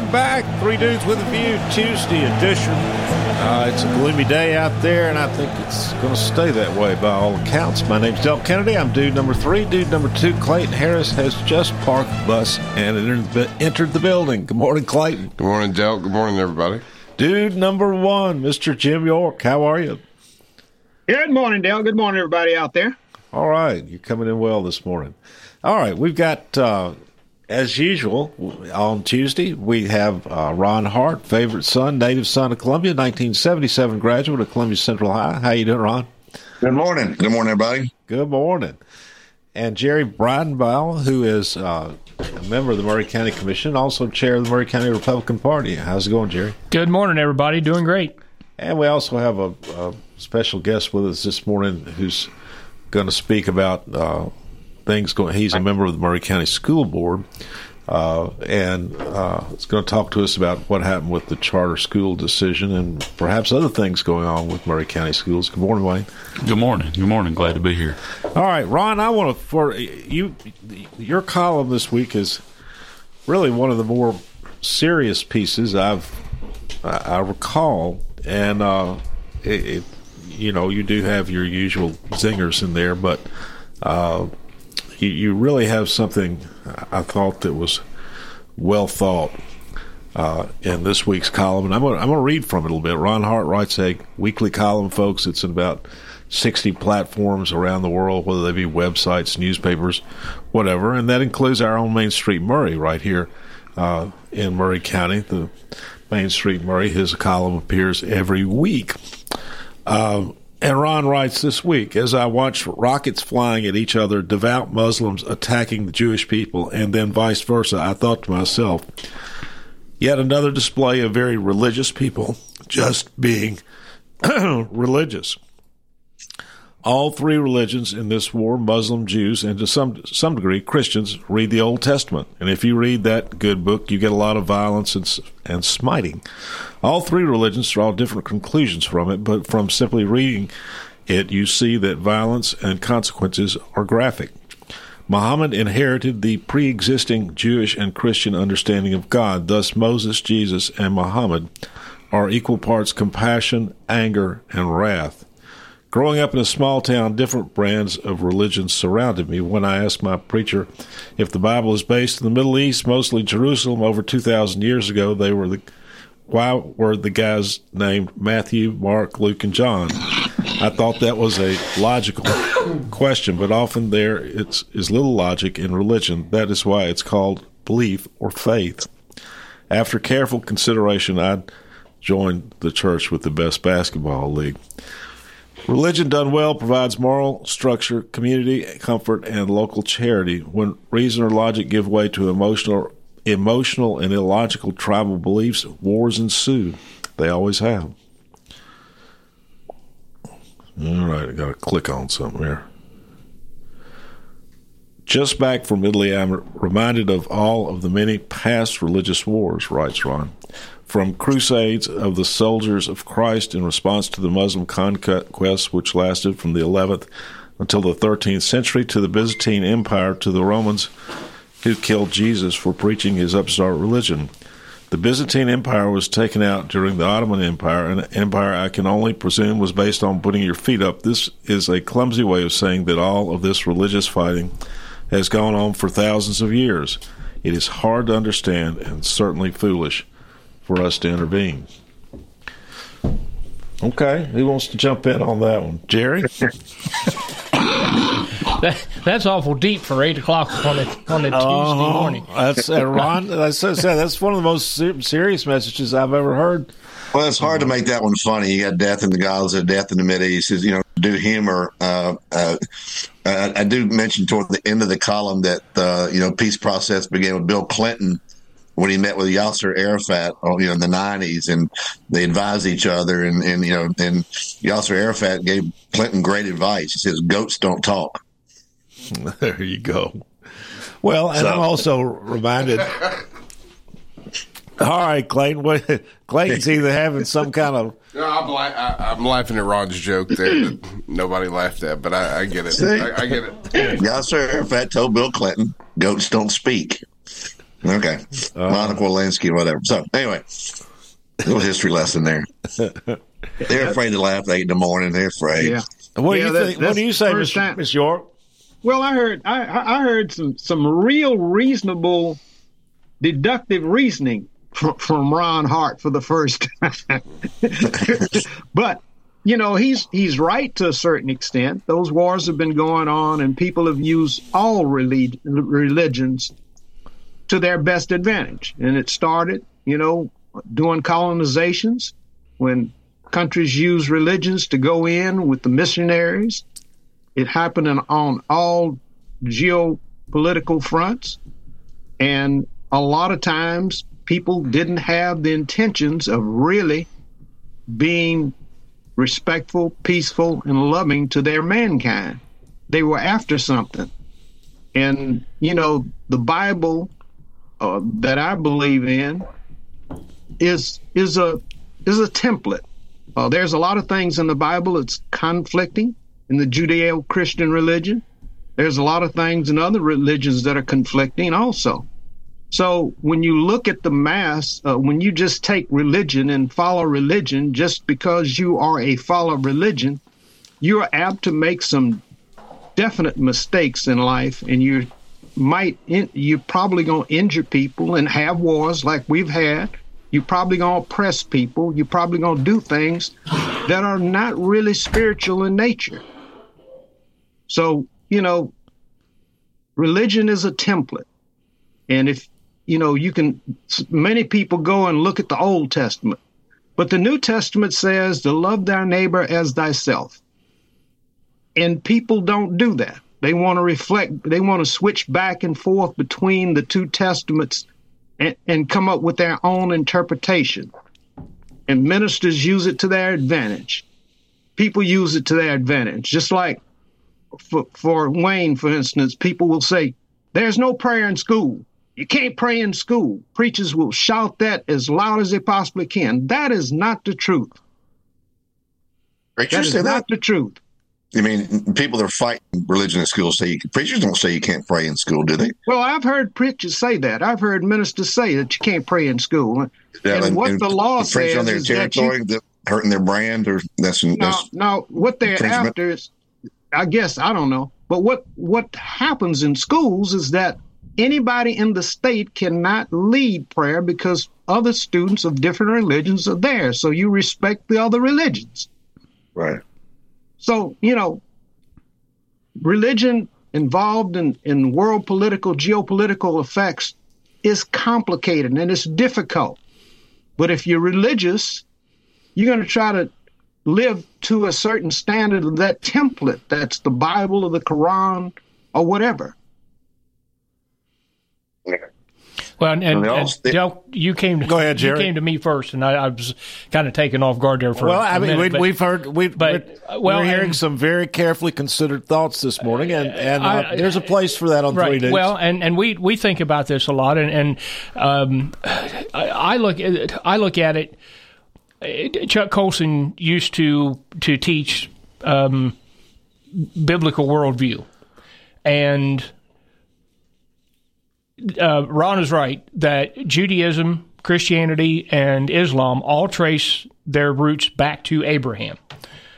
We're back. Three Dudes with a View, Tuesday edition. Uh, it's a gloomy day out there, and I think it's going to stay that way by all accounts. My name's Del Kennedy. I'm dude number three. Dude number two, Clayton Harris, has just parked the bus and entered the, building. Good morning, Clayton. Good morning, Del. Good morning, everybody. Dude number one, Mr. Jim York. How are you? Good morning, Dale. Good morning, everybody out there. All right, you're coming in well this morning. All right, we've got, uh, as usual, on Tuesday, we have uh, Ron Hart, favorite son, native son of Columbia, 1977 graduate of Columbia Central High. How you doing, Ron? Good morning. Good morning, everybody. Good morning. And Jerry Bridenbaugh, who is uh, a member of the Maury County Commission, also chair of the Maury County Republican Party. How's it going, Jerry? Good morning, everybody. Doing great. And we also have a, a special guest with us this morning who's going to speak about uh, things going. He's a member of the Maury County School Board, uh, and uh, is going to talk to us about what happened with the charter school decision and perhaps other things going on with Maury County schools. Good morning, Wayne. Good morning. Good morning. Glad to be here. All right, Ron. I want to for you. Your column this week is really one of the more serious pieces I've I, I recall, and uh, it, it, you know you do have your usual zingers in there, but uh, you, you really have something I thought that was well thought. Uh, in this week's column, and I'm going to read from it a little bit. Ron Hart writes a weekly column, folks. It's in about 60 platforms around the world, whether they be websites, newspapers, whatever. And that includes our own Main Street Maury right here uh, in Maury County. The Main Street Maury, his column appears every week. Uh, and Ron writes this week As I watched rockets flying at each other, devout Muslims attacking the Jewish people, and then vice versa, I thought to myself, yet another display of very religious people just being religious. All three religions in this war, Muslim, Jews, and to some some degree Christians, read the Old Testament. And if you read that good book, you get a lot of violence and, and smiting. All three religions draw different conclusions from it, but from simply reading it, you see that violence and consequences are graphic. Muhammad inherited the pre existing Jewish and Christian understanding of God. Thus, Moses, Jesus, and Muhammad are equal parts compassion, anger, and wrath. Growing up in a small town, different brands of religion surrounded me. When I asked my preacher if the Bible is based in the Middle East, mostly Jerusalem, over 2,000 years ago, they were the why were the guys named Matthew, Mark, Luke, and John? I thought that was a logical question, but often there it's, is little logic in religion. That is why it's called belief or faith. After careful consideration, I joined the church with the best basketball league. Religion done well provides moral structure, community comfort, and local charity. When reason or logic give way to emotional, emotional and illogical tribal beliefs, wars ensue. They always have. All right, I got to click on something here. Just back from Italy, I'm reminded of all of the many past religious wars, writes Ron from crusades of the soldiers of Christ in response to the Muslim conquest, which lasted from the 11th until the 13th century, to the Byzantine Empire, to the Romans who killed Jesus for preaching his upstart religion. The Byzantine Empire was taken out during the Ottoman Empire, an empire I can only presume was based on putting your feet up. This is a clumsy way of saying that all of this religious fighting has gone on for thousands of years. It is hard to understand and certainly foolish for us to intervene. Okay, who wants to jump in on that one, Jerry? that, that's awful deep for eight o'clock on a on a Tuesday uh, morning. That's uh, Ron. That's that's one of the most serious messages I've ever heard. Well, it's hard to make that one funny. You got death in the Gaza, death in the Middle East. You know, do humor. Uh, uh, I do mention toward the end of the column that uh, you know peace process began with Bill Clinton when he met with Yasser Arafat, oh, you know, in the '90s, and they advised each other, and and you know, and Yasser Arafat gave Clinton great advice. He says, "Goats don't talk." There you go. Well, and So- I'm also reminded. All right, Clayton. What, Clayton's either having some kind of No, I'm, la- I, I'm laughing at Ron's joke there that nobody laughed at, but I, I get it. I, I get it. Yasser Arafat told Bill Clinton, "Goats don't speak." Okay, um, Monica Lewinsky, whatever. So anyway, little history lesson there. They're afraid to laugh at eight in the morning. They're afraid. Yeah. what do Yeah, you that- think? What do you say, Miss. Miss York? Well, I heard I, I I heard some some real reasonable deductive reasoning from, from Ron Hart for the first time. but you know he's he's right to a certain extent. Those wars have been going on, and people have used all relig- religions to their best advantage. And it started, you know, doing colonizations when countries used religions to go in with the missionaries. It happened in, on all geopolitical fronts. And a lot of times people didn't have the intentions of really being respectful, peaceful, and loving to their mankind. They were after something. And, you know, the Bible uh, that I believe in is is a is a template. Uh, there's a lot of things in the Bible that's conflicting in the Judeo-Christian religion. There's a lot of things in other religions that are conflicting also. So when you look at the mass, uh, when you just take religion and follow religion just because you are a follower of religion, you are apt to make some definite mistakes in life, and you might in, you're probably going to injure people and have wars like we've had. You're probably going to oppress people. You're probably going to do things that are not really spiritual in nature. So, you know, religion is a template. And if, you know, you can, many people go and look at the Old Testament, but the New Testament says to love thy neighbor as thyself. And people don't do that. They want to reflect, they want to switch back and forth between the two testaments and, and come up with their own interpretation. And ministers use it to their advantage. People use it to their advantage. Just like for, for Wayne, for instance, people will say, There's no prayer in school. You can't pray in school. Preachers will shout that as loud as they possibly can. That is not the truth. That Preachers is say that. not the truth. I mean, people that are fighting religion in school say you, preachers don't say you can't pray in school, do they? Well, I've heard preachers say that. I've heard ministers say that you can't pray in school. and what the law says on their is that you, territory, hurting their brand, or that's, now, that's now what they're after is, I guess I don't know, but what what happens in schools is that anybody in the state cannot lead prayer because other students of different religions are there. So you respect the other religions. right. So, you know, religion involved in, in world political, geopolitical effects is complicated and it's difficult. But if you're religious, you're going to try to live to a certain standard of that template that's the Bible or the Quran or whatever. Well, and, and, they all and stick- Joe, you came. To, Go ahead, Jerry. You came to me first, and I, I was kind of taken off guard there for. A while. Well, a I mean, minute, we, but- we've heard we've but, we're, uh, well, we're hearing and- some very carefully considered thoughts this morning, and and uh, I- there's a place for that on three right. dudes. Well, and, and we, we think about this a lot, and, and um, I, I look at it, I look at it. uh, Chuck Colson used to to teach um, biblical worldview, and uh, Ron is right that Judaism, Christianity, and Islam all trace their roots back to Abraham.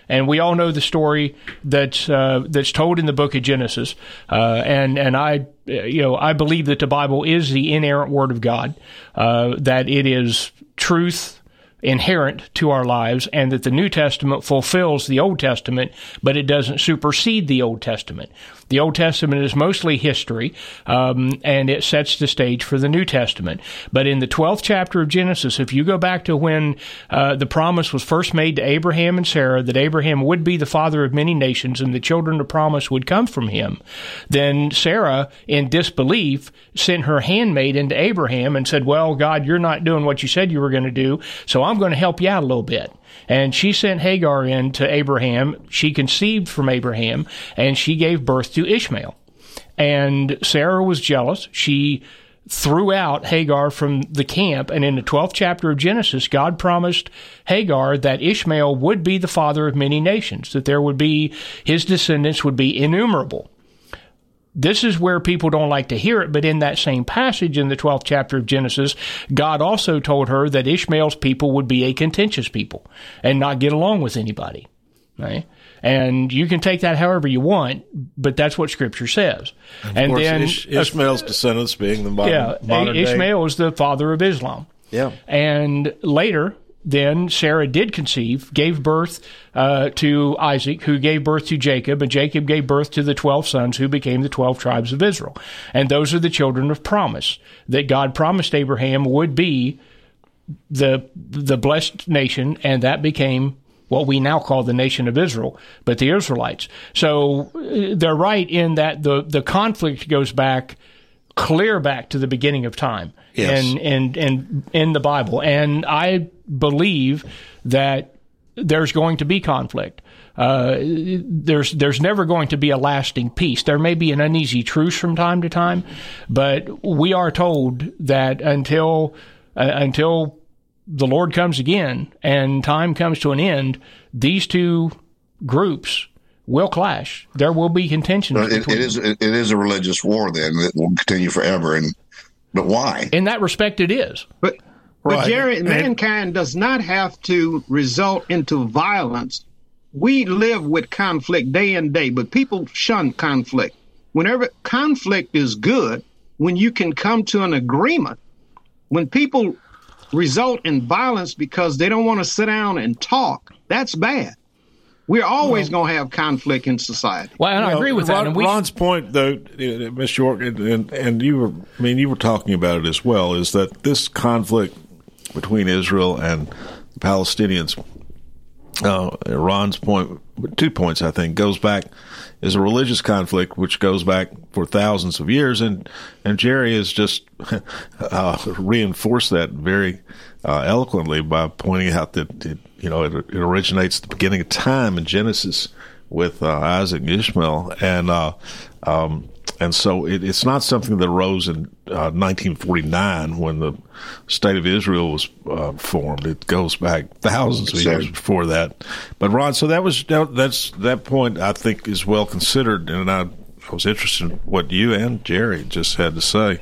And we all know the story that's uh, that's told in the book of Genesis. Uh, and and I, you know, I believe that the Bible is the inerrant word of God. Uh, that it is truth inherent to our lives and that the New Testament fulfills the Old Testament, but it doesn't supersede the Old Testament. The Old Testament is mostly history, um, and it sets the stage for the New Testament. But in the 12th chapter of Genesis, if you go back to when uh, the promise was first made to Abraham and Sarah that Abraham would be the father of many nations and the children of promise would come from him, then Sarah, in disbelief, sent her handmaid into Abraham and said, Well, God, you're not doing what you said you were going to do, so I'm going to help you out a little bit. And she sent Hagar in to Abraham. She conceived from Abraham, and she gave birth to Ishmael. And Sarah was jealous. She threw out Hagar from the camp. And in the 12th chapter of Genesis, God promised Hagar that Ishmael would be the father of many nations, that there would be, his descendants would be innumerable. This is where people don't like to hear it, but in that same passage in the 12th chapter of Genesis, God also told her that Ishmael's people would be a contentious people and not get along with anybody. Right? And you can take that however you want, but that's what Scripture says. Of and course, then Ish- Ishmael's descendants being the modern, yeah, modern day- Ishmael is the father of Islam. Yeah. And later, then Sarah did conceive, gave birth uh, to Isaac, who gave birth to Jacob, and Jacob gave birth to the 12 sons who became the 12 tribes of Israel. And those are the children of promise that God promised Abraham would be the the blessed nation, and that became what we now call the nation of Israel, but the Israelites. So uh, they're right in that the the conflict goes back clear back to the beginning of time Yes. and and and in the Bible. And I believe that there's going to be conflict. Uh, there's there's never going to be a lasting peace. There may be an uneasy truce from time to time, but we are told that until uh, until the Lord comes again and time comes to an end, these two groups will clash. There will be contention. It, between it is it, it is a religious war then that will continue forever. And but why? in that respect, it is. But but Right. Jerry, And- mankind does not have to result into violence. We live with conflict day and day, but people shun conflict. Whenever conflict is good, when you can come to an agreement, when people result in violence because they don't want to sit down and talk, that's bad. We're always going to have conflict in society. Well, and I Well, agree with Ron, that. And we, Ron's point, though, uh, Miss York, and, and and you were, I mean, you were talking about it as well, is that this conflict between Israel and the Palestinians, uh, Ron's point, two points, I think, goes back is a religious conflict which goes back for thousands of years, and and Jerry has just uh, reinforced that very uh, eloquently by pointing out that it, you know it, it originates at the beginning of time in Genesis with uh, Isaac and Ishmael, and uh, um, and so it, it's not something that arose in uh, 1949 when the state of Israel was uh, formed. It goes back thousands of years before that. But Ron, so that was that, that's that point I think is well considered, and I, I was interested in what you and Jerry just had to say.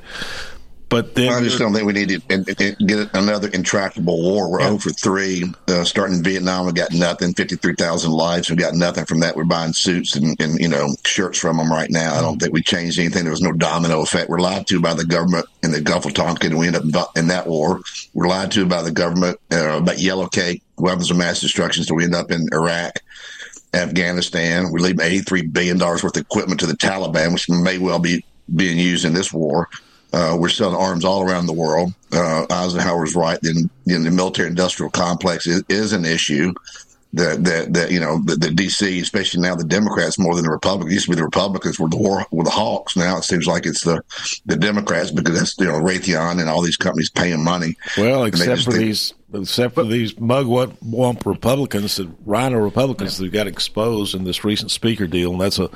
But then I just don't think we need to get another intractable war. We're over three. Uh, starting in Vietnam, we got nothing. Fifty-three thousand lives. We got nothing from that. We're buying suits and, and you know shirts from them right now. I don't think we changed anything. There was no domino effect. We're lied to by the government in the Gulf of Tonkin. We end up in- that war. We're lied to by the government uh, about yellow cake, weapons of mass destruction. So we end up in Iraq. Afghanistan. We leave eighty-three billion dollars worth of equipment to the Taliban, which may well be being used in this war. Uh, we're selling arms all around the world. Uh, Eisenhower's right. Then, then the military-industrial complex is, is an issue. That that that you know the, the DC, especially now the Democrats more than the Republicans. It used to be the Republicans were the war were the hawks. Now it seems like it's the the Democrats because that's you know Raytheon and all these companies paying money. Well, except just for these, except for these mugwump Republicans, the RINO Republicans that got exposed in this recent speaker deal, and that's a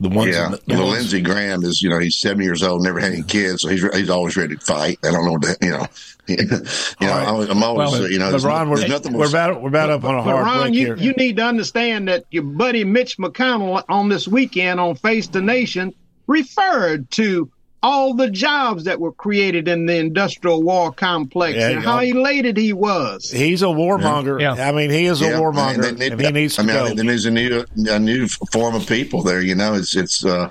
the ones. Yeah, know, ones- Lindsey Graham is, you know, he's seven years old, never had any kids, so he's he's always ready to fight. I don't know what the, you know, you know, I, I'm always, Well, you know, there's, Ron, no, we're, nothing we're about we're about up on a hard Ron, break you, here. you need to understand that your buddy Mitch McConnell on this weekend on Face the Nation referred to all the jobs that were created in the industrial war complex Yeah, and how y'all- elated he was. He's a warmonger. Yeah. I mean, he is a Yeah, warmonger, and they- and he needs to I mean, go. I think there a new a new form of people there. You know, it's it's uh,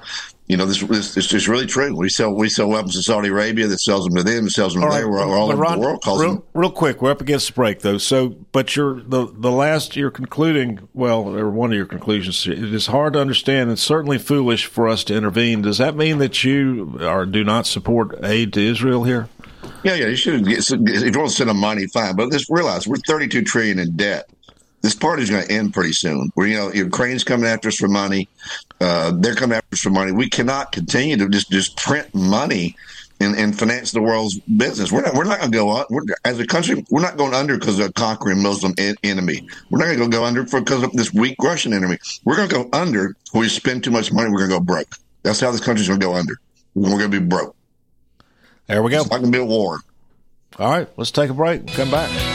You know, this, this this is really true. We sell we sell weapons to Saudi Arabia that sells them to them, sells them to there. We're, we're all over Ron, the world. Real, them. real quick, we're up against the break though. So, but you're the the last you're concluding. Well, or one of your conclusions. It is hard to understand and certainly foolish for us to intervene. Does that mean that you are do not support aid to Israel here? Yeah, yeah. You should get, if you want to send them money, fine. But let's realize we're 32 trillion in debt this party is going to end pretty soon. Where you know Ukraine's coming after us for money, uh, they're coming after us for money. We cannot continue to just just print money and, and finance the world's business. We're not we're not going to go on. We're, as a country, we're not going under because of a conquering Muslim en- enemy. We're not going to go under for because of this weak Russian enemy. We're going to go under when we spend too much money. We're going to go broke. That's how this country's going to go under. We're going to be broke. There we go. It's not going to be a war. All right, let's take a break. Come back.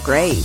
grade.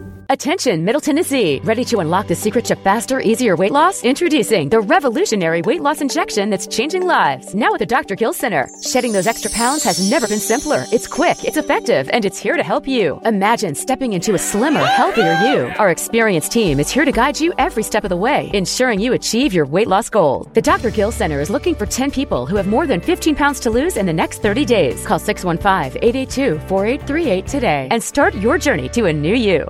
Attention, Middle Tennessee. Ready to unlock the secret to faster, easier weight loss? Introducing the revolutionary weight loss injection that's changing lives. Now at the Dr. Gill Center. Shedding those extra pounds has never been simpler. It's quick, it's effective, and it's here to help you. Imagine stepping into a slimmer, healthier you. Our experienced team is here to guide you every step of the way, ensuring you achieve your weight loss goal. The Dr. Gill Center is looking for 10 people who have more than 15 pounds to lose in the next 30 days. Call 615 882 4838 today and start your journey to a new you.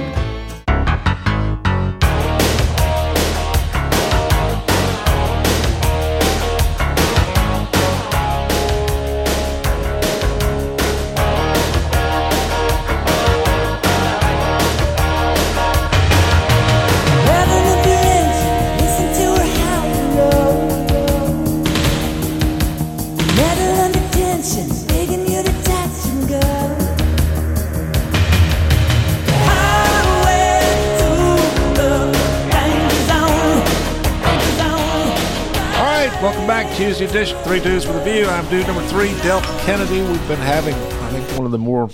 Edition, Three Dudes with a View. I'm dude number three, Del Kennedy. We've been having, I think, one of the more,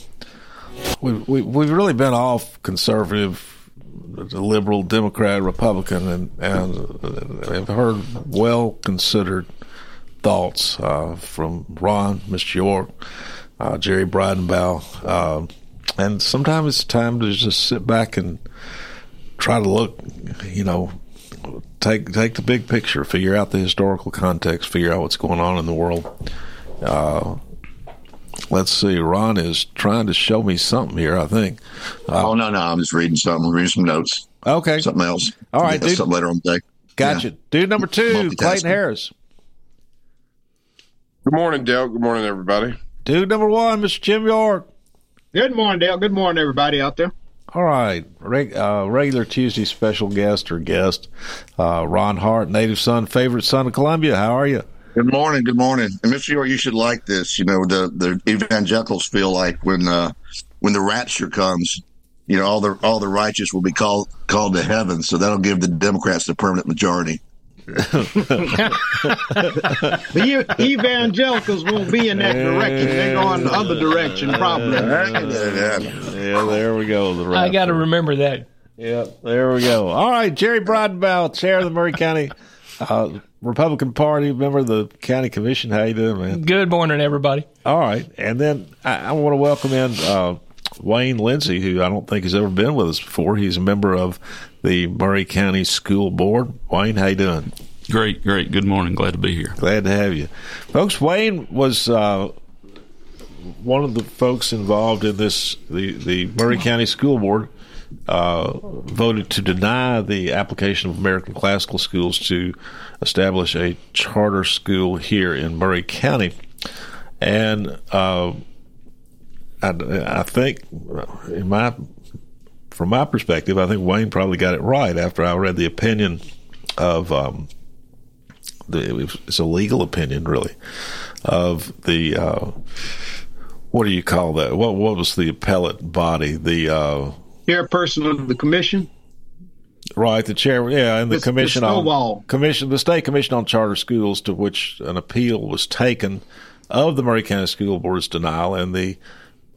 we've, we, we've really been off conservative, liberal, Democrat, Republican, and, and I've heard well considered thoughts uh, from Ron, Mr. York, uh, Jerry Bridenbaugh. Uh, and sometimes it's time to just sit back and try to look, you know, take take the big picture, figure out the historical context, figure out what's going on in the world. Uh, let's see. Ron is trying to show me something here. I think. Uh, oh no, no, I'm just reading something. reading some notes. Okay, something else. All right, dude. something later on the day. Gotcha. Yeah. Dude number two, Clayton Harris. Good morning, Dale. Good morning, everybody. Dude number one, Mr. Jim York. Good morning, Dale. Good morning, everybody out there. All right, Reg, uh, regular Tuesday special guest or guest, uh, Ron Hart, native son, favorite son of Columbia. How are you? Good morning. Good morning. And Mr. York, you should like this. You know, the the evangelicals feel like when uh, when the rapture comes, you know, all the all the righteous will be called called to heaven. So that'll give the Democrats the permanent majority. The evangelicals won't be in that direction. They're going the other direction, probably. Yeah, there we go. The I got to remember that. Yeah, there we go. All right, Jerry Bridenbaugh, chair of the Maury County uh, Republican Party, member of the county commission. How you doing, man? Good morning, everybody. All right, and then I, I want to welcome in uh, Wayne Lindsey, who I don't think has ever been with us before. He's a member of the Maury County School Board. Wayne, how you doing? Great, great. Good morning. Glad to be here. Glad to have you, folks. Wayne was uh, one of the folks involved in this. The the Maury County School Board uh, voted to deny the application of American Classical Schools to establish a charter school here in Maury County, and uh, I, I think in my from my perspective, I think Wayne probably got it right after I read the opinion of um, the it's a legal opinion really of the uh, what do you call that? What what was the appellate body? The uh, chairperson of the commission. Right, the chair, yeah, and the, the commission the on commission, the state commission on charter schools, to which an appeal was taken of the Maury County School Board's denial, and the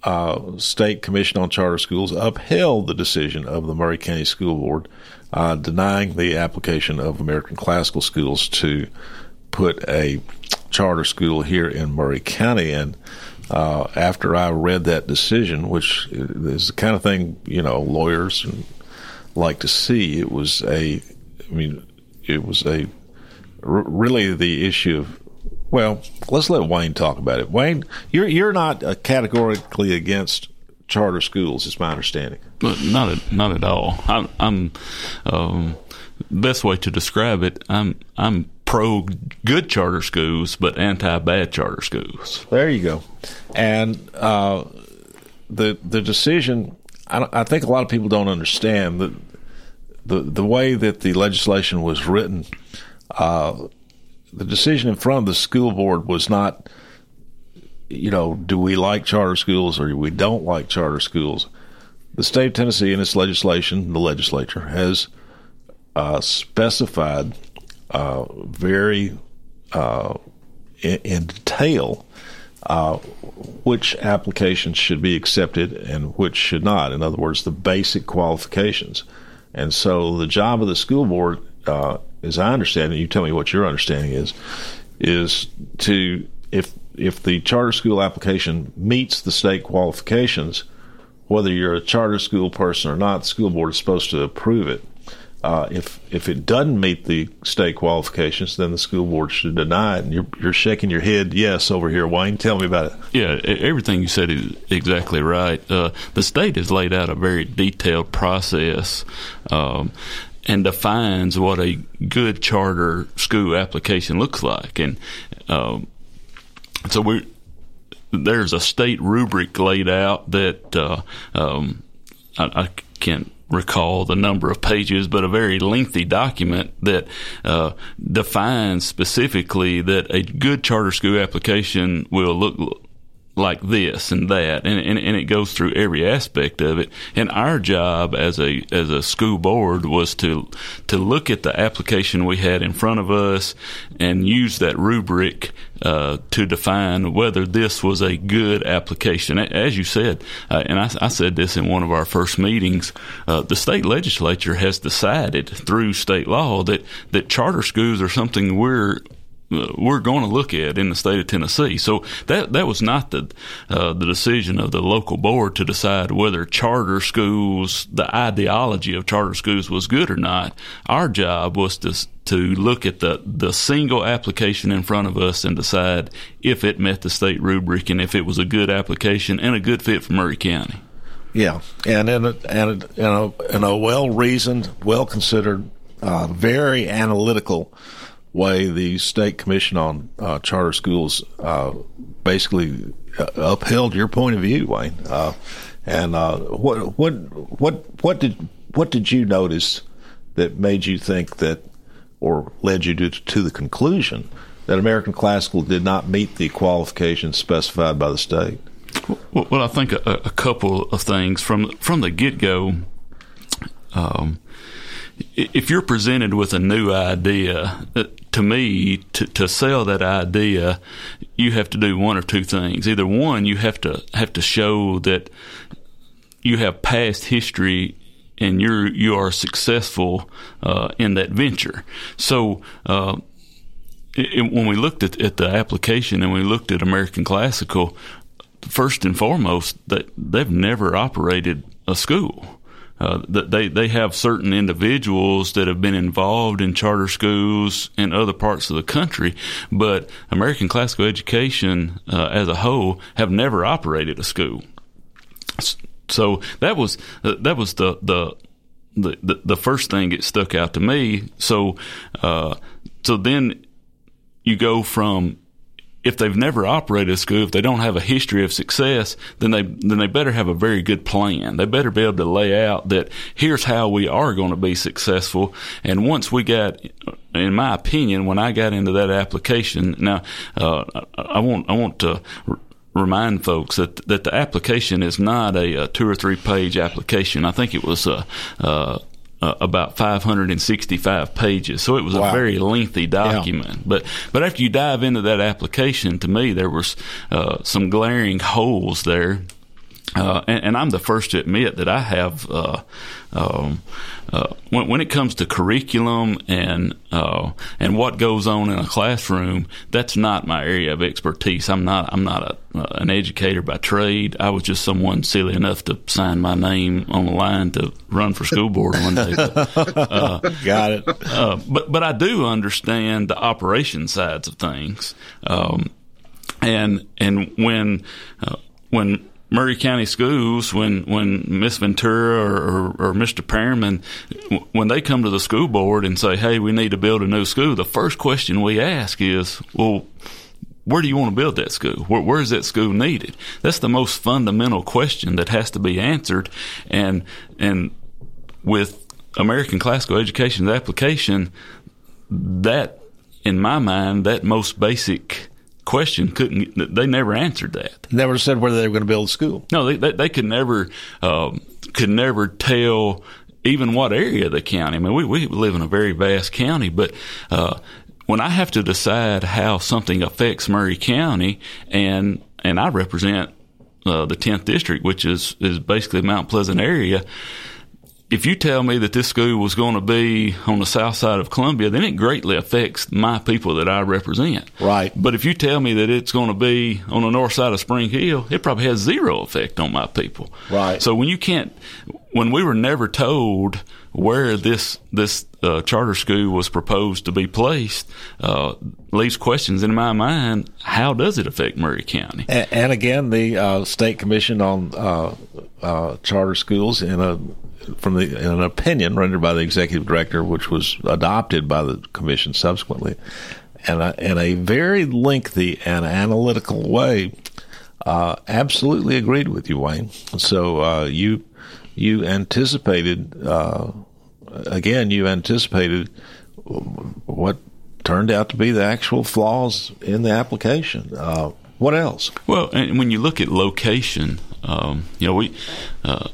uh, State Commission on Charter Schools upheld the decision of the Maury County School Board uh, denying the application of American Classical Schools to put a charter school here in Maury County. And uh, after I read that decision, which is the kind of thing you know lawyers like to see. It was a, I mean, it was a really the issue of. Well, let's let Wayne talk about it. Wayne, you're you're not uh, categorically against charter schools, is my understanding. But not at, not at all. I'm, I'm um, best way to describe it. I'm I'm pro good charter schools, but anti bad charter schools. There you go. And uh, the the decision, I, I, think a lot of people don't understand that the the way that the legislation was written. Uh, the decision in front of the school board was not, you know, do we like charter schools or we don't like charter schools. The state of Tennessee, in its legislation, the legislature has uh, specified uh, very uh, in, in, detail uh, which applications should be accepted and which should not. In other words, the basic qualifications. And so the job of the school board, uh, as I understand it, you tell me what your understanding is, is to if if the charter school application meets the state qualifications, whether you're a charter school person or not, the school board is supposed to approve it. Uh, if if it doesn't meet the state qualifications, then the school board should deny it. And you're you're shaking your head yes over here, Wayne. Tell me about it. Yeah, everything you said is exactly right. Uh, the state has laid out a very detailed process. Um, and defines what a good charter school application looks like, and um, so we there's a state rubric laid out that uh, um, I, I can't recall the number of pages, but a very lengthy document that uh, defines specifically that a good charter school application will look like this and that, and, and, and it goes through every aspect of it. And our job as a as a school board was to to look at the application we had in front of us and use that rubric uh, to define whether this was a good application. As you said, uh, and I, I, said this in one of our first meetings, uh, the state legislature has decided through state law that that charter schools are something we're we're going to look at in the state of Tennessee. So that that was not the uh, the decision of the local board to decide whether charter schools, the ideology of charter schools, was good or not. Our job was to to look at the the single application in front of us and decide if it met the state rubric and if it was a good application and a good fit for Maury County. Yeah, and in a, and in a, in a well reasoned, well considered, uh, very analytical way the state commission on uh, charter schools uh, basically uh, upheld your point of view, Wayne. Uh, and uh, what what what what did what did you notice that made you think that, or led you to, to the conclusion that American Classical did not meet the qualifications specified by the state? Well, I think a, a, couple of things from from the get go. Um, if you're presented with a new idea, uh, to me, to, to sell that idea, you have to do one or two things. Either one, you have to have to show that you have past history and you're you are successful uh, in that venture. So. Uh, when we looked at, at the application and we looked at American Classical, first and foremost, that they've never operated a school. Uh, they they have certain individuals that have been involved in charter schools in other parts of the country, but American Classical Education uh, as a whole have never operated a school. So that was uh, that was the the. The, the, first thing that stuck out to me. So, uh, so then you go from if they've never operated a school, if they don't have a history of success, then they then they better have a very good plan. They better be able to lay out that here's how we are going to be successful. And once we got, in my opinion, when I got into that application, now uh, I want I want to remind folks that that the application is not a, a, two or three page application. I think it was a, a uh, about 565 pages. So it was wow. a very lengthy document. Yeah. But but after you dive into that application, to me there was uh, some glaring holes there. Uh, and, and, I'm the first to admit that I have, uh, um, uh, when, when, it comes to curriculum and uh, and what goes on in a classroom, that's not my area of expertise. I'm not I'm not a, uh, an educator by trade. I was just someone silly enough to sign my name on the line to run for school board one day. But, Got it. but but I do understand the operation sides of things, um, and and when when Maury County schools, when when Miss Ventura or, or, or, Mr. Perriman, when they come to the school board and say, "Hey, we need to build a new school," the first question we ask is, "Well." Where do you want to build that school? Where, where is that school needed? That's the most fundamental question that has to be answered, and and with American Classical Education's application, that in my mind, that most basic question couldn't they never answered that. Never said whether they were going to build a school. No they, they, they could never um, could never tell even what area of the county. I mean we, we live in a very vast county but uh, when i have to decide how something affects maury county and and i represent uh, the 10th district which is is basically mount pleasant area if you tell me that this school was going to be on the south side of Columbia, then it greatly affects my people that I represent. Right. But if you tell me that it's going to be on the north side of Spring Hill, it probably has zero effect on my people. Right. So when you can't, when we were never told where this this uh, charter school was proposed to be placed, uh, leaves questions in my mind. How does it affect Maury County? And, and again, the uh, state commission on uh, uh, charter schools in a from the, an opinion rendered by the executive director, which was adopted by the commission subsequently, and in a very lengthy and analytical way, uh, absolutely agreed with you, Wayne. So uh, you you anticipated uh, again, you anticipated what turned out to be the actual flaws in the application. Uh, what else? Well, and when you look at location, um, you know we uh,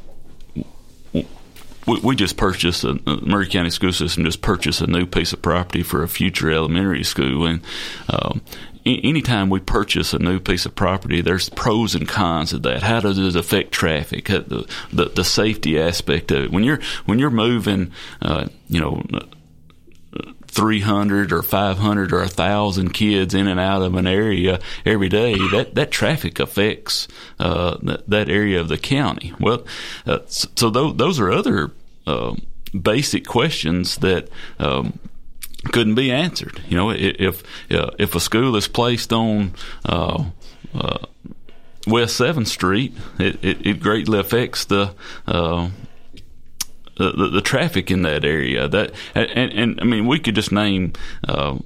we, we just purchased a, the Maury County School System just purchased a new piece of property for a future elementary school, and um, anytime we purchase a new piece of property, there's pros and cons of that. How does it affect traffic? The the, the safety aspect of it. When you're when you're moving, uh, you know. 300 or 500 or 1,000 kids in and out of an area every day, that, that traffic affects uh, that, that, area of the county. Well, uh, so those, those are other uh, basic questions that um, couldn't be answered. You know, if uh, if a school is placed on uh, uh, West Seventh Street, it, it, it, greatly affects the the, the, traffic in that area. That and, and I mean, we could just name uh,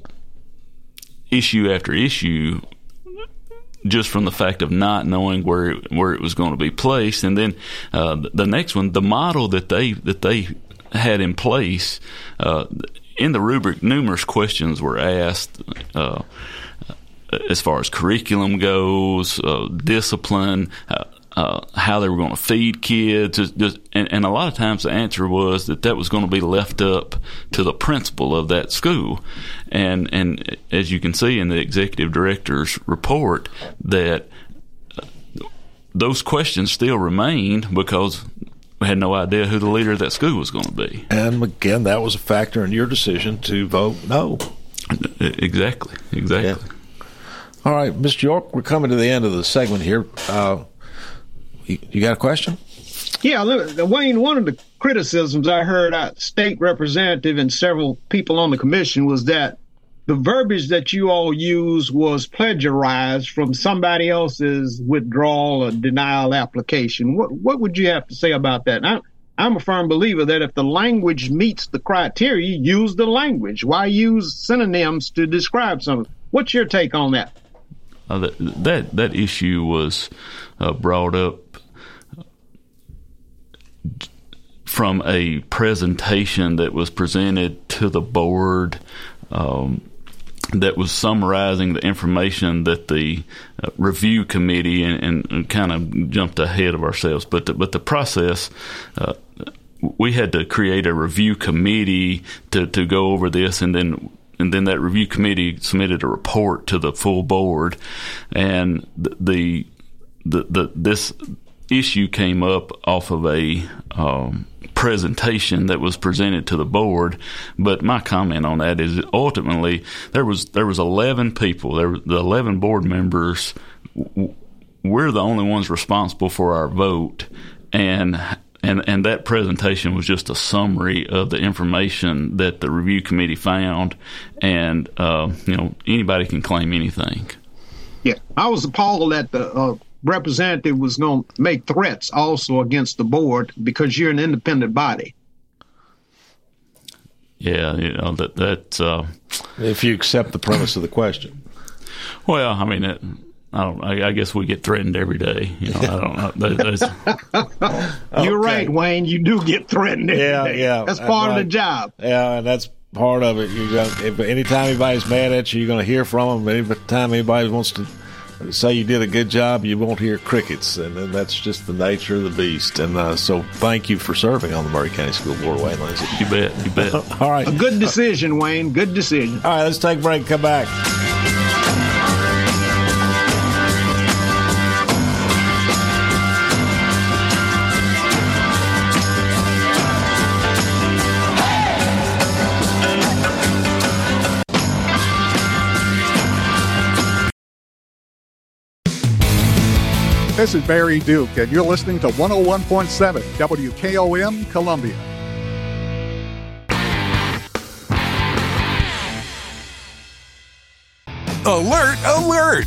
issue after issue just from the fact of not knowing where it, where it was going to be placed, and then uh, the next one, the model that they that they had in place. Uh, in the rubric, numerous questions were asked uh, as far as curriculum goes, uh, discipline, uh, how they were going to feed kids, and, and, a lot of times the answer was that that was going to be left up to the principal of that school. And and as you can see in the executive director's report, that uh, those questions still remained because we had no idea who the leader of that school was going to be. And again, that was a factor in your decision to vote no. Exactly. Exactly. Yeah. All right, Mr. York, we're coming to the end of the segment here. Uh, you, you got a question? Yeah, Wayne, one of the criticisms I heard a state representative and several people on the commission was that the verbiage that you all use was plagiarized from somebody else's withdrawal or denial application. What what would you have to say about that? I, I'm a firm believer that if the language meets the criteria, use the language. Why use synonyms to describe something? What's your take on that? Uh, that, that that issue was uh, brought up from a presentation that was presented to the board um, that was summarizing the information that the uh, review committee and, and, and, kind of jumped ahead of ourselves. But the, but the process. Uh, we had to create a review committee to, to go over this, and then and then that review committee submitted a report to the full board, and the the, the, the this issue came up off of a um, presentation that was presented to the board. But my comment on that is ultimately there was there was eleven people. There the eleven board members. We're the only ones responsible for our vote, and and and that presentation was just a summary of the information that the review committee found, and uh, you know anybody can claim anything. Yeah, I was appalled at the uh, representative was going to make threats also against the board because you're an independent body. Yeah, you know that that uh, if you accept the premise of the question. Well, I mean, it, I don't. I, I, guess we get threatened every day. You know, I don't know. You're right, Wayne. You do get threatened. yeah, day. yeah. That's part right. of the job. Yeah, and that's part of it. You got if anytime anybody's mad at you, you're going to hear from them. Anytime anybody wants to say you did a good job, you won't hear crickets, and, and that's just the nature of the beast. And uh, so, thank you for serving on the Maury County School Board, Wayne Lindsey. You bet, you bet. All right, a good decision, Wayne. Good decision. All right, let's take a break. Come back. This is Barry Duke, and you're listening to 101.7 WKOM Columbia. Alert, alert!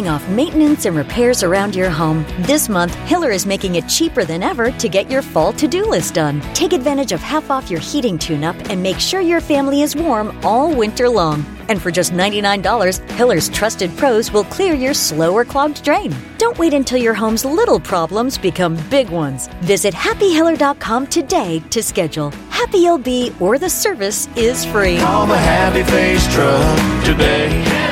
off maintenance and repairs around your home? This month, Hiller is making it cheaper than ever to get your fall to do list done. Take advantage of half off your heating tune up and make sure your family is warm all winter long. And for just $99, Hiller's trusted pros will clear your slow or clogged drain. Don't wait until your home's little problems become big ones. Visit happyhiller.com today to schedule. Happy be or the service is free. Call the Happy Face Truck today.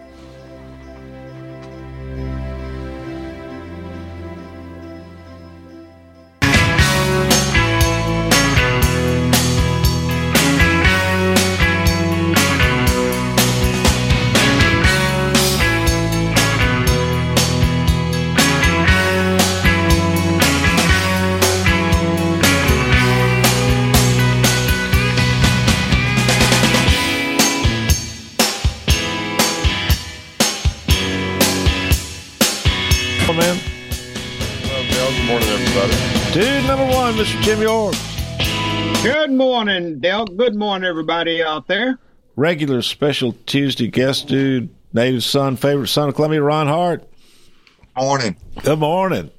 Morning, Del. Good morning, everybody out there. Regular special Tuesday guest dude, native son, favorite son of Columbia, Ron Hart. Morning. Good morning.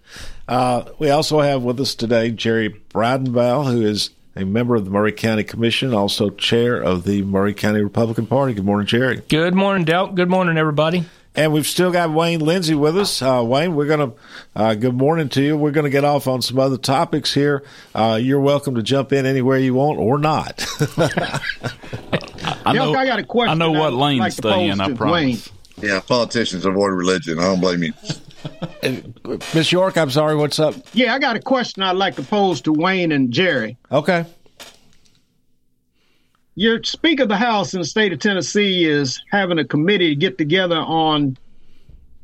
Uh, we also have with us today Jerry Bridenbaugh, who is a member of the Maury County Commission, also chair of the Maury County Republican Party. Good morning, Jerry. Good morning, Del. Good morning, everybody. And we've still got Wayne Lindsey with us. Uh, Wayne, we're going to, uh, good morning to you. We're going to get off on some other topics here. Uh, you're welcome to jump in anywhere you want or not. I know, I got a question. I know what lane like to stay in, I promise. Wayne. Yeah, politicians avoid religion. I don't blame you. Miss York, I'm sorry, what's up? Yeah, I got a question I'd like to pose to Wayne and Jerry. Okay. Your Speaker of the House in the state of Tennessee is having a committee to get together on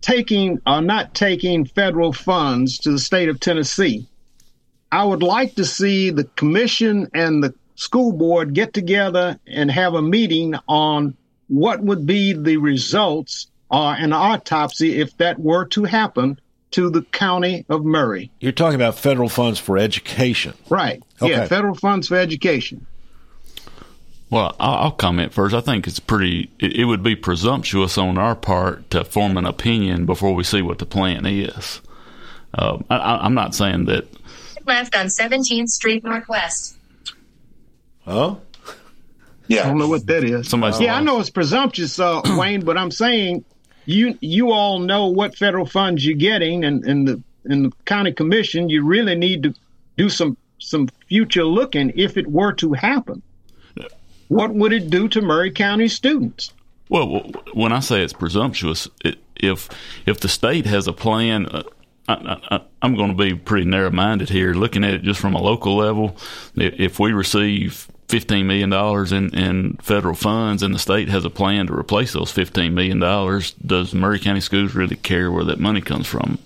taking or not taking federal funds to the state of Tennessee. I would like to see the commission and the school board get together and have a meeting on what would be the results or an autopsy if that were to happen to the county of Maury. You're talking about federal funds for education. Right. Okay. Yeah, federal funds for education. Well, I'll I'll comment first. I think it's pretty. It, it would be presumptuous on our part to form an opinion before we see what the plan is. Uh, I, I- I'm not saying that. Left on 17th Street Northwest. Oh? Yeah. I don't know what that is. Somebody's yeah, I know it's presumptuous, uh, Wayne, but I'm saying you you all know what federal funds you're getting, and, and the and the county commission, you really need to do some some future looking if it were to happen. What would it do to Maury County students? Well, when I say it's presumptuous, it, if if the state has a plan, uh, I, I, I'm going to be pretty narrow-minded here. Looking at it just from a local level, if we receive fifteen million dollars in, in federal funds, and the state has a plan to replace those fifteen million dollars, does Maury County schools really care where that money comes from?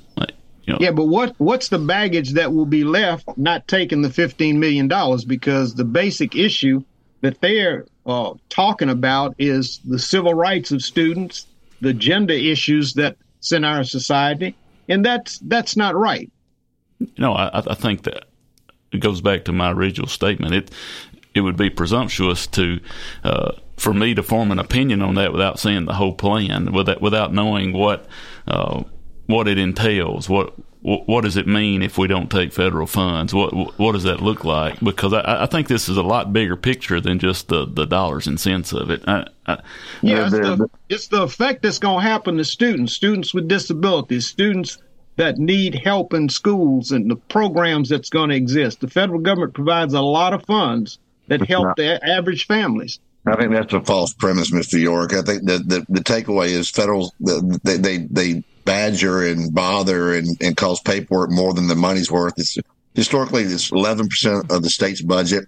You know, Yeah, but what what's the baggage that will be left not taking the fifteen million dollars? Because the basic issue that they're uh, talking about is the civil rights of students, the gender issues that's in our society, and that's that's not right. know, I, I think that it goes back to my original statement. It it would be presumptuous to uh, for me to form an opinion on that without seeing the whole plan, without without knowing what uh, what it entails. What wh- what does it mean if we don't take federal funds? What what does that look like? Because I, I think this is a lot bigger picture than just the, the dollars and cents of it. I, I, Yeah, it's the, it's the effect that's going to happen to students, students with disabilities, students that need help in schools, and the programs that's going to exist. The federal government provides a lot of funds that help the average families. I think that's a false premise, Mr. York. I think that the, the takeaway is federal. the- They they they badger and bother and, and cause paperwork more than the money's worth. It's historically it's eleven percent of the state's budget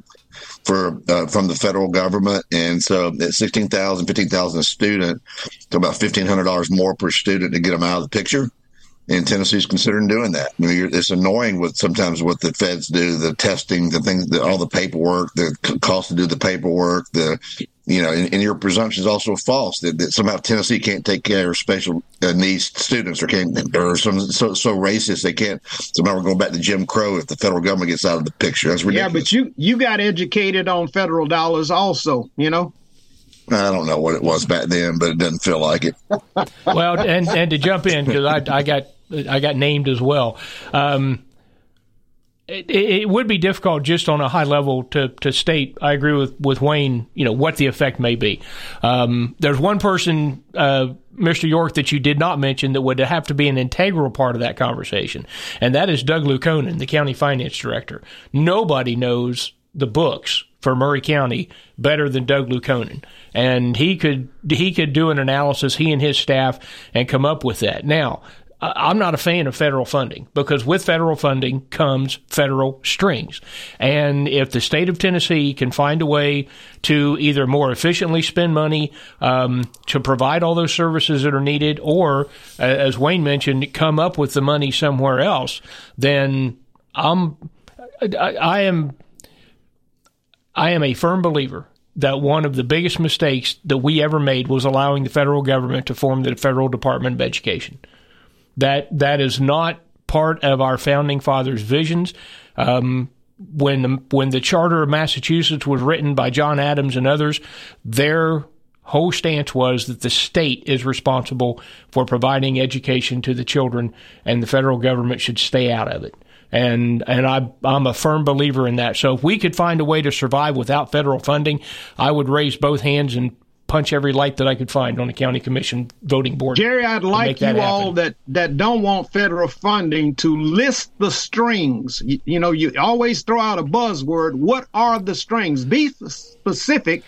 for uh, from the federal government, and so at sixteen thousand, fifteen thousand a student, to about fifteen hundred dollars more per student to get them out of the picture. And Tennessee's considering doing that. I mean, you're, it's annoying with sometimes what the feds do, the testing, the things, the, all the paperwork, the cost to do the paperwork, the you know, and, and your presumption is also false that, that somehow Tennessee can't take care of special uh, needs students or can't, or some so, so racist they can't. Somehow we're going back to Jim Crow if the federal government gets out of the picture. That's ridiculous. Yeah, but you you got educated on federal dollars also, you know. I don't know what it was back then, but it doesn't feel like it. well, and and to jump in because I, I got I got named as well. Um, it, it, would be difficult just on a high level to, to state. I agree with, with Wayne. You know what the effect may be. Um, there's one person, uh, Mr. York, that you did not mention that would have to be an integral part of that conversation, and that is Doug Lukonen, the county finance director. Nobody knows the books for Maury County better than Doug Lukonen, and he could he could do an analysis, he and his staff, and come up with that. Now, I'm not a fan of federal funding because with federal funding comes federal strings. And if the state of Tennessee can find a way to either more efficiently spend money um, to provide all those services that are needed, or as Wayne mentioned, come up with the money somewhere else, then I'm I, I am I am a firm believer that one of the biggest mistakes that we ever made was allowing the federal government to form the Federal Department of Education. That that is not part of our founding fathers' visions. Um, when the, when the Charter of Massachusetts was written by John Adams and others, their whole stance was that the state is responsible for providing education to the children, and the federal government should stay out of it. And and I I'm a firm believer in that. So if we could find a way to survive without federal funding, I would raise both hands and punch every light that I could find on the county commission voting board. Jerry, I'd like you all that that don't want federal funding to list the strings. You, you, know, you always throw out a buzzword. What are the strings? Be specific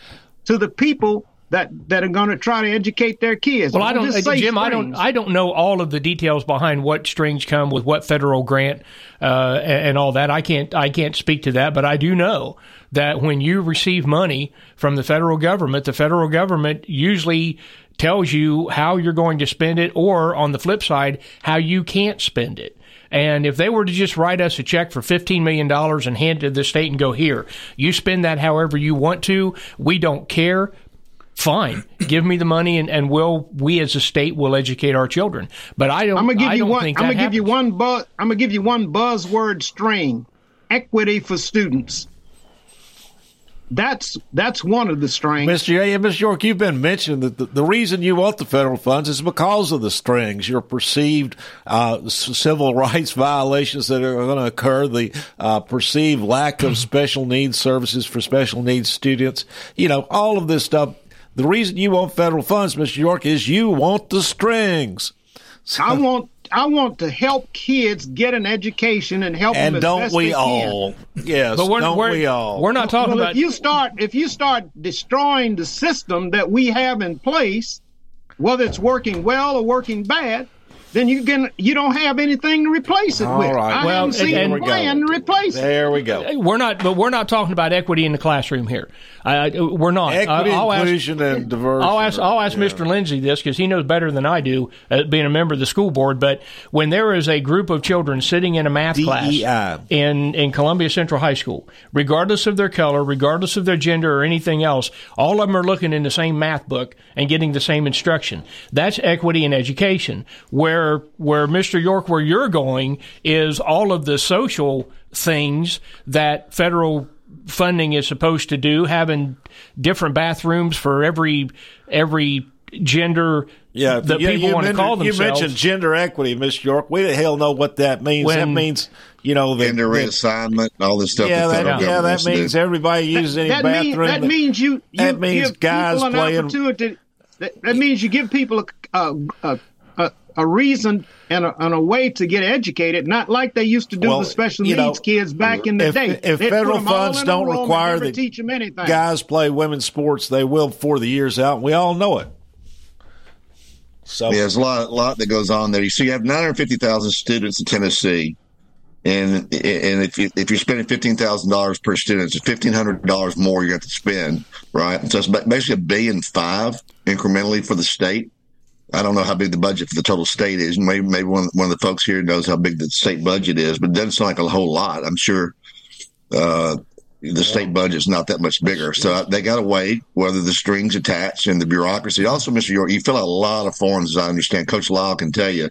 to the people that that are going to try to educate their kids. Well, I don't, uh, Jim. Strings. I don't. I don't know all of the details behind what strings come with what federal grant uh, and, and all that. I can't. I can't speak to that, but I do know that when you receive money from the federal government, the federal government usually tells you how you're going to spend it, or on the flip side, how you can't spend it. And if they were to just write us a check for $15 million and hand it to the state and go, here, you spend that however you want to, we don't care fine. Give me the money, and, and we'll we as a state will educate our children. But I don't. I'm gonna give I you one. I'm gonna happens. give you one buzz. I'm gonna give you one buzzword string: equity for students. That's that's one of the strings. Mr. Yeah, Mr. York, you've been mentioning that the, the, reason you want the federal funds is because of the strings, your perceived uh, civil rights violations that are going to occur, the uh, perceived lack of special needs services for special needs students. You know, all of this stuff the reason you want federal funds, Mr. York, is you want the strings. So, I want I want to help kids get an education and help and them. don't we all? Yes, but we're, don't we're, we all? We're not talking well, about. If you start if you start destroying the system that we have in place, whether it's working well or working bad, then you can you don't have anything to replace it All with. right. I well, haven't seen a plan to replace it. There we go. We're not, but we're not talking about equity in the classroom here. I, we're not. Equity, I'll inclusion, ask, and diversity. I'll ask. I'll ask yeah. Mr. Lindsey this because he knows better than I do, uh, being a member of the school board. But when there is a group of children sitting in a math DEI. class in in Columbia Central High School, regardless of their color, regardless of their gender or anything else, all of them are looking in the same math book and getting the same instruction. That's equity in education. Where where Mr. York, where you're going is all of the social things that federal funding is supposed to do, having different bathrooms for every every gender yeah, that you, people you want to call themselves. You mentioned gender equity, Miss York. We the hell know what that means. When- that means you know the, Gender the- reassignment and all this stuff. yeah, the that, federal yeah, that wants to do. means everybody uses any that, mean- bathroom. that means you, you that means give guys people an playing- opportunity. That, that means you give people a a, a, a, a reason and a, and a way to get educated, not like they used to do Well, with special needs know, kids back in the if, day. if They'd federal funds don't require never that teach them anything. guys play women's sports, they will before the year's out. and We all know it. So Yeah, there's a lot, lot that goes on there. You see, you have 950,000 students in Tennessee, and and if you if you're spending fifteen thousand dollars per student, it's fifteen hundred dollars more you have to spend, right? So it's ba- basically a billion five incrementally for the state. I don't know how big the budget for the total state is. Maybe maybe one one of the folks here knows how big the state budget is, but it doesn't sound like a whole lot. I'm sure uh, the state budget's not that much bigger. So they got to weigh whether the strings attached and the bureaucracy. Also, Mr. York, you fill out a lot of forms, as I understand. Coach Lyle can tell you.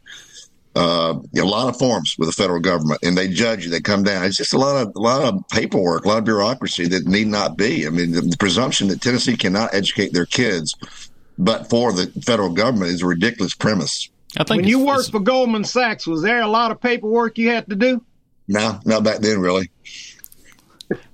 Uh, a lot of forms with the federal government, and they judge you. They come down. It's just a lot of a lot of paperwork, a lot of bureaucracy that need not be. I mean, the, the presumption that Tennessee cannot educate their kids, but for the federal government, is a ridiculous premise. I think when you worked for Goldman Sachs, was there a lot of paperwork you had to do? No, not back then, really.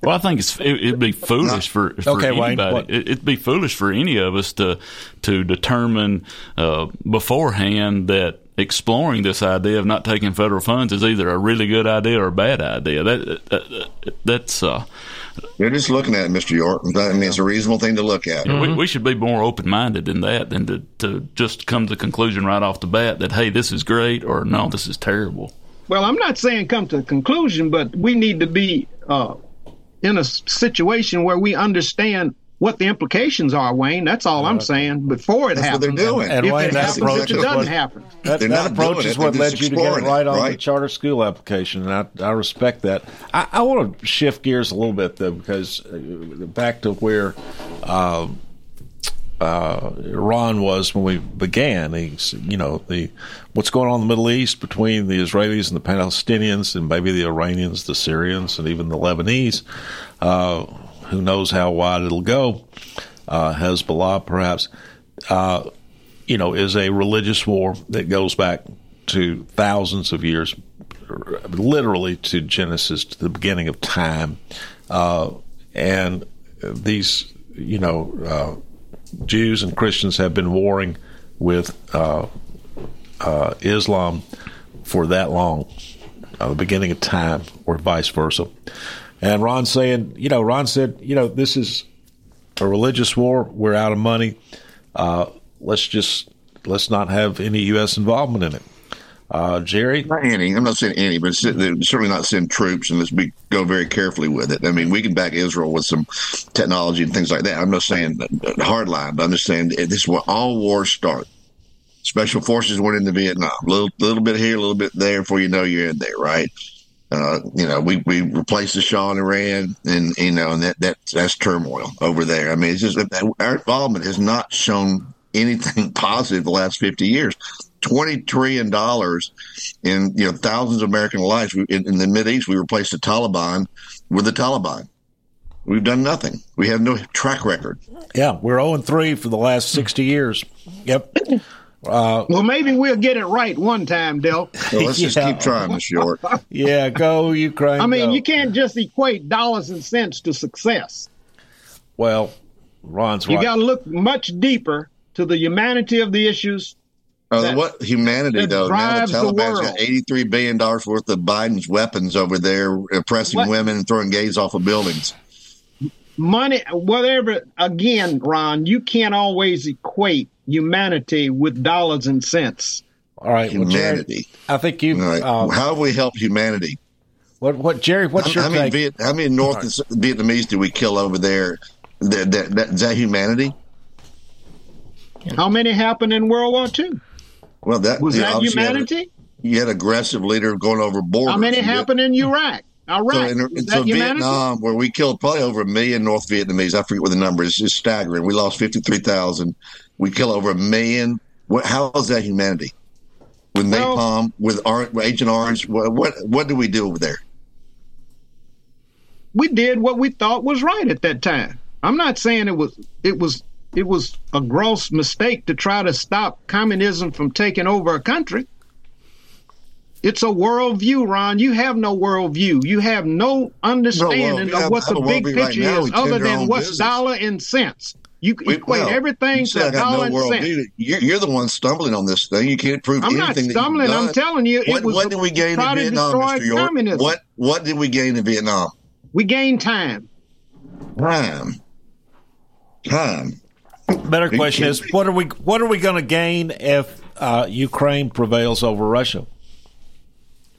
Well, I think it's it, would be foolish for, for Okay, anybody. what- It, it'd be foolish for any of us to to determine uh, beforehand that exploring this idea of not taking federal funds is either a really good idea or a bad idea. That, that that's uh, They're just looking at it, Mr. York. I mean, it's a reasonable thing to look at. we, we should be more open minded than that than to, to just come to the conclusion right off the bat that hey, this is great or no, this is terrible. Well, I'm not saying come to a conclusion, but we need to be uh, in a situation where we understand what the implications are, Wayne. That's all I'm saying before it That's what happens. they're doing. And if Wayne, it that happens, approach if it is doesn't what- happen. That, that not approach is what led you to get it exploring it, right on the charter school application, and I, I respect that. I, I want to shift gears a little bit though, because uh, back to where um, uh, Iran was when we began. He's, you know, the what's going on in the Middle East between the Israelis and the Palestinians, and maybe the Iranians, the Syrians, and even the Lebanese. Uh, who knows how wide it'll go? Uh, Hezbollah, perhaps. Uh, you know, is a religious war that goes back to thousands of years, literally to Genesis, to the beginning of time. Uh, and these, you know, uh, Jews and Christians have been warring with uh, uh, Islam for that long, the beginning of time, or vice versa. And Ron saying, you know, Ron said, you know, this is a religious war. We're out of money. Uh, let's just let's not have any U.S. involvement in it. Uh, Jerry, Not any. I'm not saying any, but certainly not send troops, and let's be go very carefully with it. I mean, we can back Israel with some technology and things like that. I'm not saying hard line, but saying this is where all wars start. Special forces went into Vietnam, a little, little bit here, a little bit there, before you know you're in there, right? Uh, you know, we, we replaced the Shah in Iran, and you know, and that, that that's turmoil over there. I mean, it's just our involvement has not shown anything positive the last 50 years. Twenty trillion dollars in you know thousands of American lives in, in the Mid East. We replaced the Taliban with the Taliban. We've done nothing. We have no track record. yeah, we're zero and three for the last sixty years. Yep. Uh, Well, maybe we'll get it right one time, Del. So let's just keep trying, Mr. York. yeah, go Ukraine. I mean, go. you can't just equate dollars and cents to success. Well, Ron's You right. got to look much deeper to the humanity of the issues. Uh, what humanity though? Now the drives the got eighty-three billion dollars worth of Biden's weapons over there, oppressing What? women and throwing gays off of buildings. Money, whatever, again, Ron, you can't always equate humanity with dollars and cents. All right, well, Jerry, Humanity. I think you. All right. Uh, How have we helped humanity? what? What? Jerry? What's how, your how many? Viet, how many North and Vietnamese did we kill over there? That, that, that, is that humanity? How many happened in World War II? Well, that Was you know, that obviously you had a- humanity? You had aggressive leader going over borders. How many You had- happened in Iraq? Iraq. So, in, so? Vietnam, where we killed probably over a million North Vietnamese, I forget what the number is. It's staggering. We lost fifty three thousand. We kill over a million. What? How is that humanity? With Well- napalm, with, Agent Orange, what, what? What do we do over there? we did what we thought was right at that time. I'm not saying it was it was it was a gross mistake to try to stop communism from taking over a country. It's a worldview, Ron. You have no worldview. You have no understanding we have- of what the big worldview right picture is, other than own what's business. dollar and cents. You We- equate well, everything you to said I got dollar no and world cents. view. You're, you're the one stumbling on this thing. You can't prove I'm not anything. that you've stumbling. I'm telling you, it What, was what did we gain in Vietnam, Mr. York? communism. What What did we gain in Vietnam? We gained time. Time. Time. Better question is, what are we? What are we going to gain if uh, Ukraine prevails over Russia?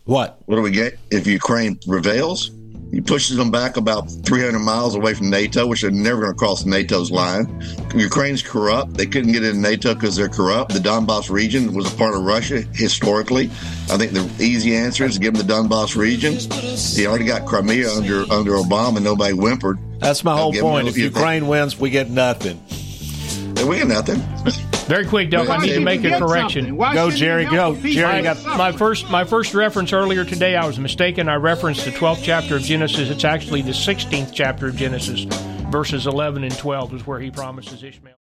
What? What do we get if Ukraine prevails? He pushes them back about 300 miles away from NATO, which they're never going to cross NATO's line. Ukraine's corrupt. They couldn't get into NATO because they're corrupt. The Donbass region was a part of Russia historically. I think the easy answer is give them the Donbass region. He already got Crimea under under Obama. Nobody whimpered. That's my whole point. If Ukraine wins, we get nothing. We get nothing. Very quick, Doug. I need to make a correction. Go, Jerry. Go, Jerry. My, Got my first my first reference earlier today, I was mistaken. I referenced the 12th chapter of Genesis. It's actually the 16th chapter of Genesis, verses 11 and 12 is where he promises Ishmael.